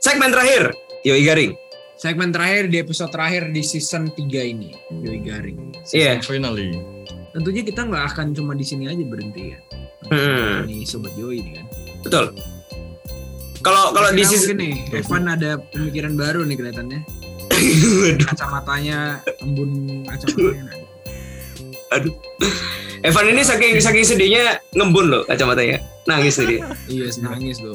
segmen terakhir Yoi Garing Segmen terakhir di episode terakhir di season 3 ini, Yoi Garing. iya Finally. Tentunya kita nggak akan cuma di sini aja berhenti ya. Hmm. Ini sobat Yoi ini kan. betul kalau kalau di mungkin nih, Evan ada pemikiran baru nih kelihatannya. Kacamatanya, embun kacamatanya. aduh Evan ini saking saking sedihnya ngembun loh kacamatanya nangis tadi iya, nangis loh.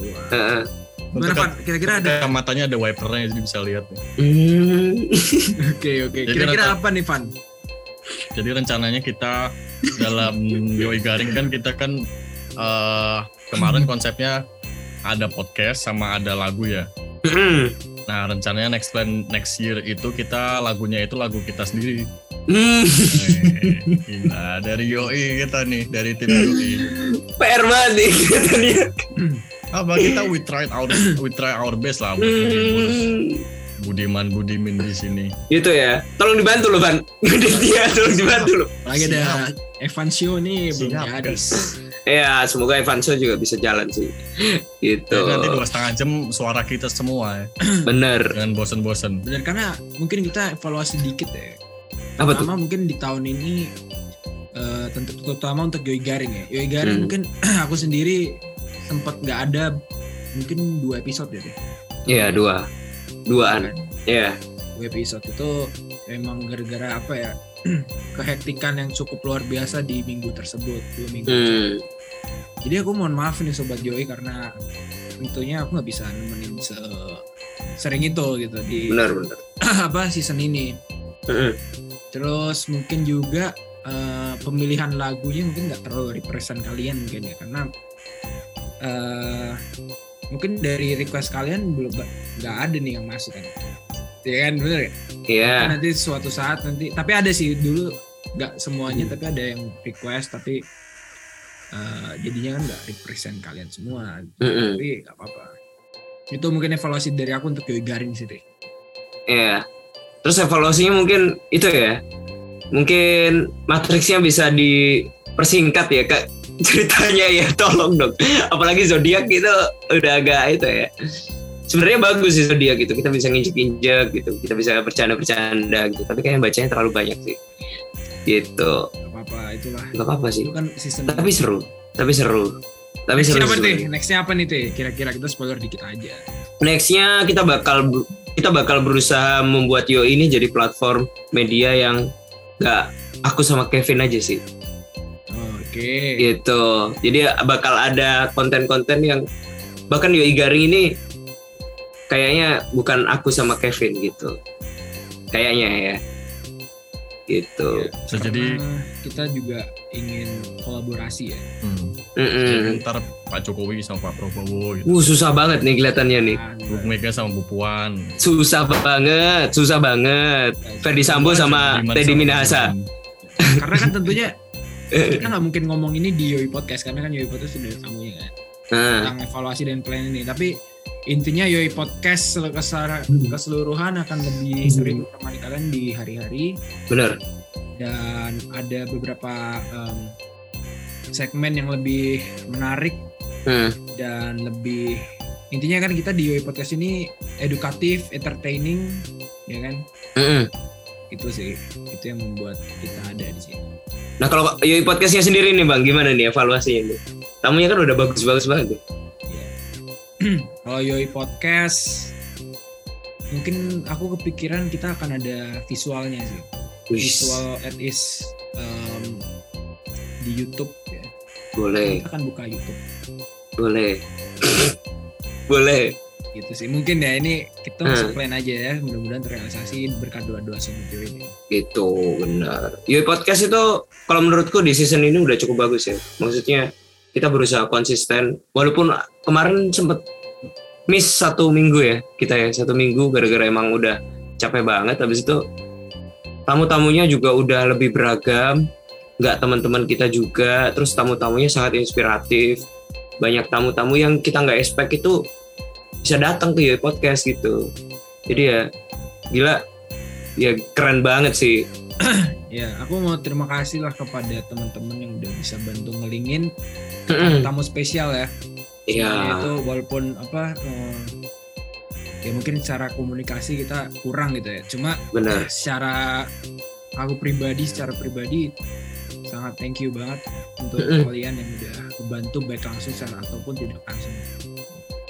Gimana? Kira-kira ada? matanya ada wipernya jadi bisa lihat. nih. Hmm. Oke oke. Kira-kira apa nih Van? Jadi rencananya kita dalam Yoi Garing kan kita kan eh, kemarin konsepnya ada podcast sama ada lagu ya. Hmm. Nah rencananya next plan next year itu kita lagunya itu lagu kita sendiri. Hmm. Eh, Gila dari Yoi kita nih dari tim Yoi. PR banget nih kelihatannya. Apa kita we try our we try our best lah Hmm. Budiman Budimin di sini. Gitu ya. Tolong dibantu loh, Van. Dia tolong dibantu loh. Lagi ada Evan Show nih belum Siap, jadi. guys. Ya, semoga Evanso juga bisa jalan sih. Gitu. Jadi nanti dua setengah jam suara kita semua ya. Bener. Jangan bosen-bosen. Benar karena mungkin kita evaluasi dikit ya. Apa tuh? Pertama mungkin di tahun ini eh, tentu terutama untuk Yoi Garing ya. Yoi Garing Hmm. mungkin aku sendiri sempat nggak ada mungkin dua episode ya deh. Iya, dua. Duaan. Iya. Dua episode itu emang gara-gara apa ya? kehektikan yang cukup luar biasa di minggu tersebut dua minggu. Hmm. Jadi aku mohon maaf nih sobat Yoi karena tentunya aku nggak bisa nemenin se sering itu gitu di Benar, benar. apa season ini. Hmm. Terus mungkin juga eh, pemilihan lagunya mungkin nggak terlalu represent kalian mungkin ya karena eh mungkin dari request kalian belum nggak ada nih yang masuk kan. Ya kan bener ya? Iya. Nanti suatu saat nanti tapi ada sih dulu nggak semuanya tapi ada yang request tapi eh, jadinya kan nggak represent kalian semua. Mm-mm. Tapi nggak apa-apa. Itu mungkin evaluasi dari aku untuk Yoi Garing sih deh. Iya. Terus evaluasinya mungkin itu ya. Mungkin matriksnya bisa dipersingkat ya, Kak. Ceritanya ya, tolong dong. Apalagi zodiak itu udah agak itu ya. Sebenarnya bagus sih zodiak gitu. Kita bisa nginjek-injek gitu. Kita bisa bercanda-bercanda gitu. Tapi kayaknya bacanya terlalu banyak sih. Gitu. Apa-apa itulah. Gak apa-apa sih. Itu kan Tapi seru. Tapi seru. Tapi seru. apa nih? Nextnya apa nih teh? Kira-kira kita spoiler dikit aja. Nextnya kita bakal kita bakal berusaha membuat Yo ini jadi platform media yang gak aku sama Kevin aja sih Oke. gitu jadi bakal ada konten-konten yang bahkan Yo Garing ini kayaknya bukan aku sama Kevin gitu kayaknya ya gitu Bisa Karena jadi kita juga ingin kolaborasi ya. hmm, Mm-mm. jadi ntar Pak Jokowi sama Pak Prabowo gitu. Uh, susah banget nih kelihatannya nih Bu Mega sama Bu Puan. susah banget susah banget Ferdi Sambo sama Teddy Minahasa. Karena kan tentunya kita nggak mungkin ngomong ini di Yoi Podcast karena kan Yoi Podcast sudah tamunya kan nah, tentang evaluasi dan plan ini. Tapi intinya Yoi Podcast kesara- keseluruhan akan lebih sering menemani kalian di hari-hari bener dan ada beberapa em, segmen yang lebih menarik Hmm. dan lebih intinya kan kita di Yoi Podcast ini edukatif, entertaining, ya kan? Mm-mm. Itu sih, itu yang membuat kita ada di sini. Nah kalau Yoi podcastnya sendiri nih bang, gimana nih evaluasinya nih? Tamunya kan udah bagus-bagus banget. tuh. Ya. Kalau Yoi Podcast, mungkin aku kepikiran kita akan ada visualnya sih, Wih, visual at least em, di YouTube ya. boleh, Kita akan buka YouTube. boleh, boleh. Gitu sih mungkin ya ini kita Hmm. masuk plan aja ya mudah-mudahan terrealisasi berkat doa-doa Joy ini Gitu, benar. Yoi podcast itu kalau menurutku di season ini udah cukup bagus ya. Maksudnya kita berusaha konsisten, walaupun kemarin sempet miss satu minggu ya kita ya satu minggu gara-gara emang udah capek banget. Habis itu tamu-tamunya juga udah lebih beragam, nggak teman-teman kita juga. Terus tamu-tamunya sangat inspiratif. Banyak tamu-tamu yang kita nggak expect itu bisa datang ke Yoi podcast gitu. Jadi ya gila. Ya keren banget sih. Ya aku mau terima kasih lah kepada teman-teman yang udah bisa bantu ngelingin tamu spesial ya. Iya. Itu walaupun apa eh, ya mungkin secara komunikasi kita kurang gitu ya. Cuma Benar. secara aku pribadi secara pribadi sangat thank you banget untuk kalian yang udah membantu baik langsung secara ataupun tidak langsung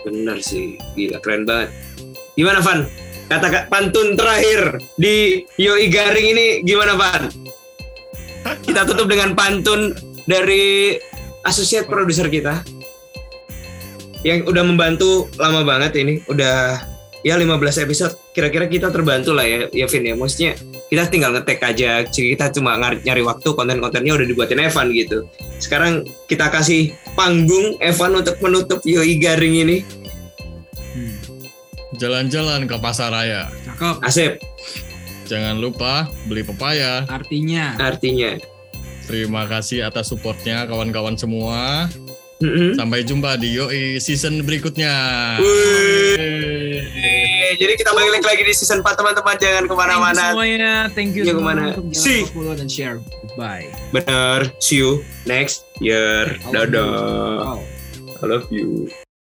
Benar sih. Gila keren banget. Gimana Van? Kata ka- pantun terakhir di Yoi Garing ini gimana Van? Kita tutup dengan pantun dari asosiat produser kita yang udah membantu lama banget ini. Udah ya 15 episode. Kira-kira kita terbantu lah ya, ya Vin ya. Maksudnya kita tinggal ngetek aja. Kita cuma nyari, nyari waktu konten-kontennya udah dibuatin Evan gitu. Sekarang kita kasih panggung Evan untuk menutup Yoi Garing ini. hmm. Jalan-jalan ke pasar raya. cakep Asep, Jangan lupa beli pepaya. artinya artinya. Terima kasih atas supportnya kawan-kawan semua. Mm-mm. Sampai jumpa di Yoi season berikutnya. Wih. Jadi kita balik lagi di season 4 teman-teman jangan Thank you ke mana-mana. semuanya thank you Ya, semua ke mana? jangan See. follow dan share bye Bener. See you next year. I love you. Dadah. I love you.